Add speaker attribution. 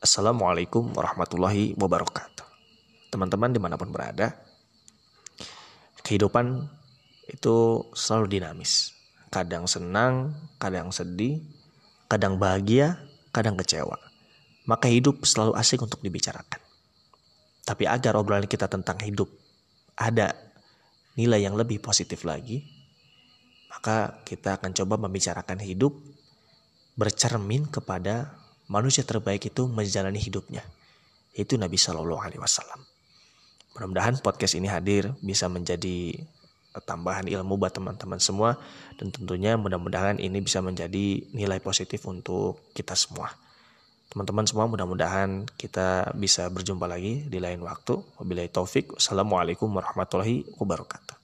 Speaker 1: Assalamualaikum warahmatullahi wabarakatuh. Teman-teman di mana pun berada, kehidupan itu selalu dinamis. Kadang senang, kadang sedih, kadang bahagia, kadang kecewa. Maka hidup selalu asik untuk dibicarakan. Tapi agar obrolan kita tentang hidup ada nilai yang lebih positif lagi, maka kita akan coba membicarakan hidup bercermin kepada manusia terbaik itu menjalani hidupnya. Itu Nabi Shallallahu Alaihi Wasallam. Mudah-mudahan podcast ini hadir bisa menjadi tambahan ilmu buat teman-teman semua dan tentunya mudah-mudahan ini bisa menjadi nilai positif untuk kita semua. Teman-teman semua mudah-mudahan kita bisa berjumpa lagi di lain waktu. Wabillahi taufik. Wassalamualaikum warahmatullahi wabarakatuh.